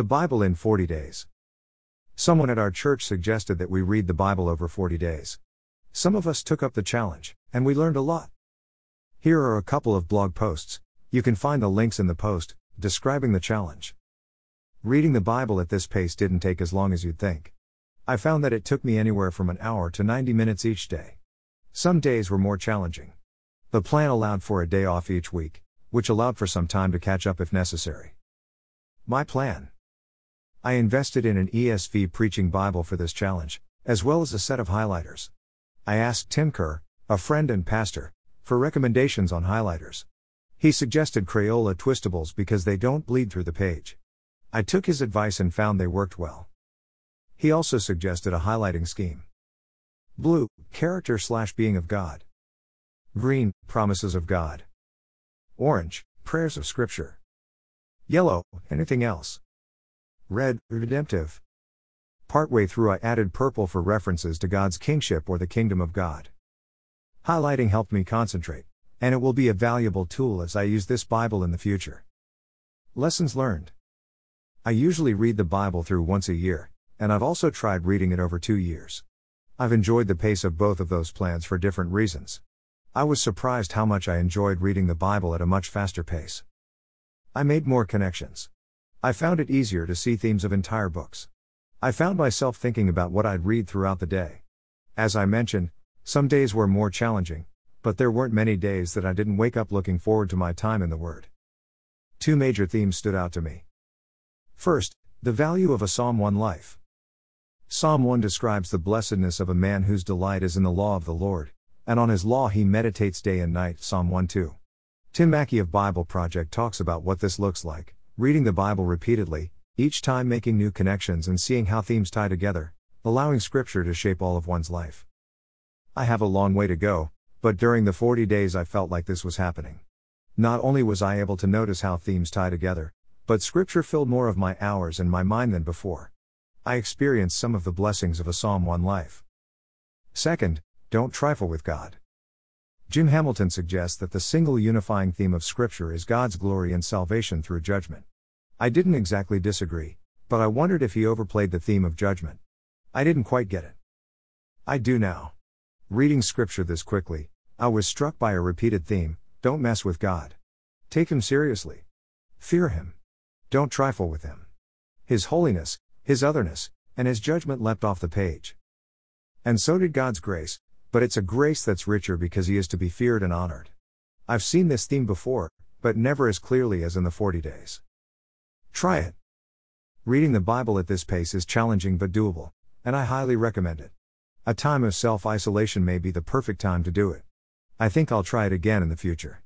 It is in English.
The Bible in 40 Days. Someone at our church suggested that we read the Bible over 40 days. Some of us took up the challenge, and we learned a lot. Here are a couple of blog posts. You can find the links in the post, describing the challenge. Reading the Bible at this pace didn't take as long as you'd think. I found that it took me anywhere from an hour to 90 minutes each day. Some days were more challenging. The plan allowed for a day off each week, which allowed for some time to catch up if necessary. My plan. I invested in an ESV preaching Bible for this challenge, as well as a set of highlighters. I asked Tim Kerr, a friend and pastor, for recommendations on highlighters. He suggested Crayola twistables because they don't bleed through the page. I took his advice and found they worked well. He also suggested a highlighting scheme. Blue, character slash being of God. Green, promises of God. Orange, prayers of Scripture. Yellow, anything else. Red, redemptive. Partway through, I added purple for references to God's kingship or the kingdom of God. Highlighting helped me concentrate, and it will be a valuable tool as I use this Bible in the future. Lessons learned. I usually read the Bible through once a year, and I've also tried reading it over two years. I've enjoyed the pace of both of those plans for different reasons. I was surprised how much I enjoyed reading the Bible at a much faster pace. I made more connections. I found it easier to see themes of entire books. I found myself thinking about what I'd read throughout the day. As I mentioned, some days were more challenging, but there weren't many days that I didn't wake up looking forward to my time in the Word. Two major themes stood out to me. First, the value of a Psalm 1 life. Psalm 1 describes the blessedness of a man whose delight is in the law of the Lord, and on his law he meditates day and night. Psalm 1 2. Tim Mackie of Bible Project talks about what this looks like reading the Bible repeatedly, each time making new connections and seeing how themes tie together, allowing Scripture to shape all of one's life. I have a long way to go, but during the 40 days I felt like this was happening. Not only was I able to notice how themes tie together, but Scripture filled more of my hours and my mind than before. I experienced some of the blessings of a Psalm 1 life. Second, don't trifle with God. Jim Hamilton suggests that the single unifying theme of Scripture is God's glory and salvation through judgment. I didn't exactly disagree, but I wondered if he overplayed the theme of judgment. I didn't quite get it. I do now. Reading Scripture this quickly, I was struck by a repeated theme don't mess with God. Take Him seriously. Fear Him. Don't trifle with him. His holiness, his otherness, and his judgment leapt off the page. And so did God's grace, but it's a grace that's richer because he is to be feared and honored. I've seen this theme before, but never as clearly as in the 40 days. Try it. Reading the Bible at this pace is challenging but doable, and I highly recommend it. A time of self isolation may be the perfect time to do it. I think I'll try it again in the future.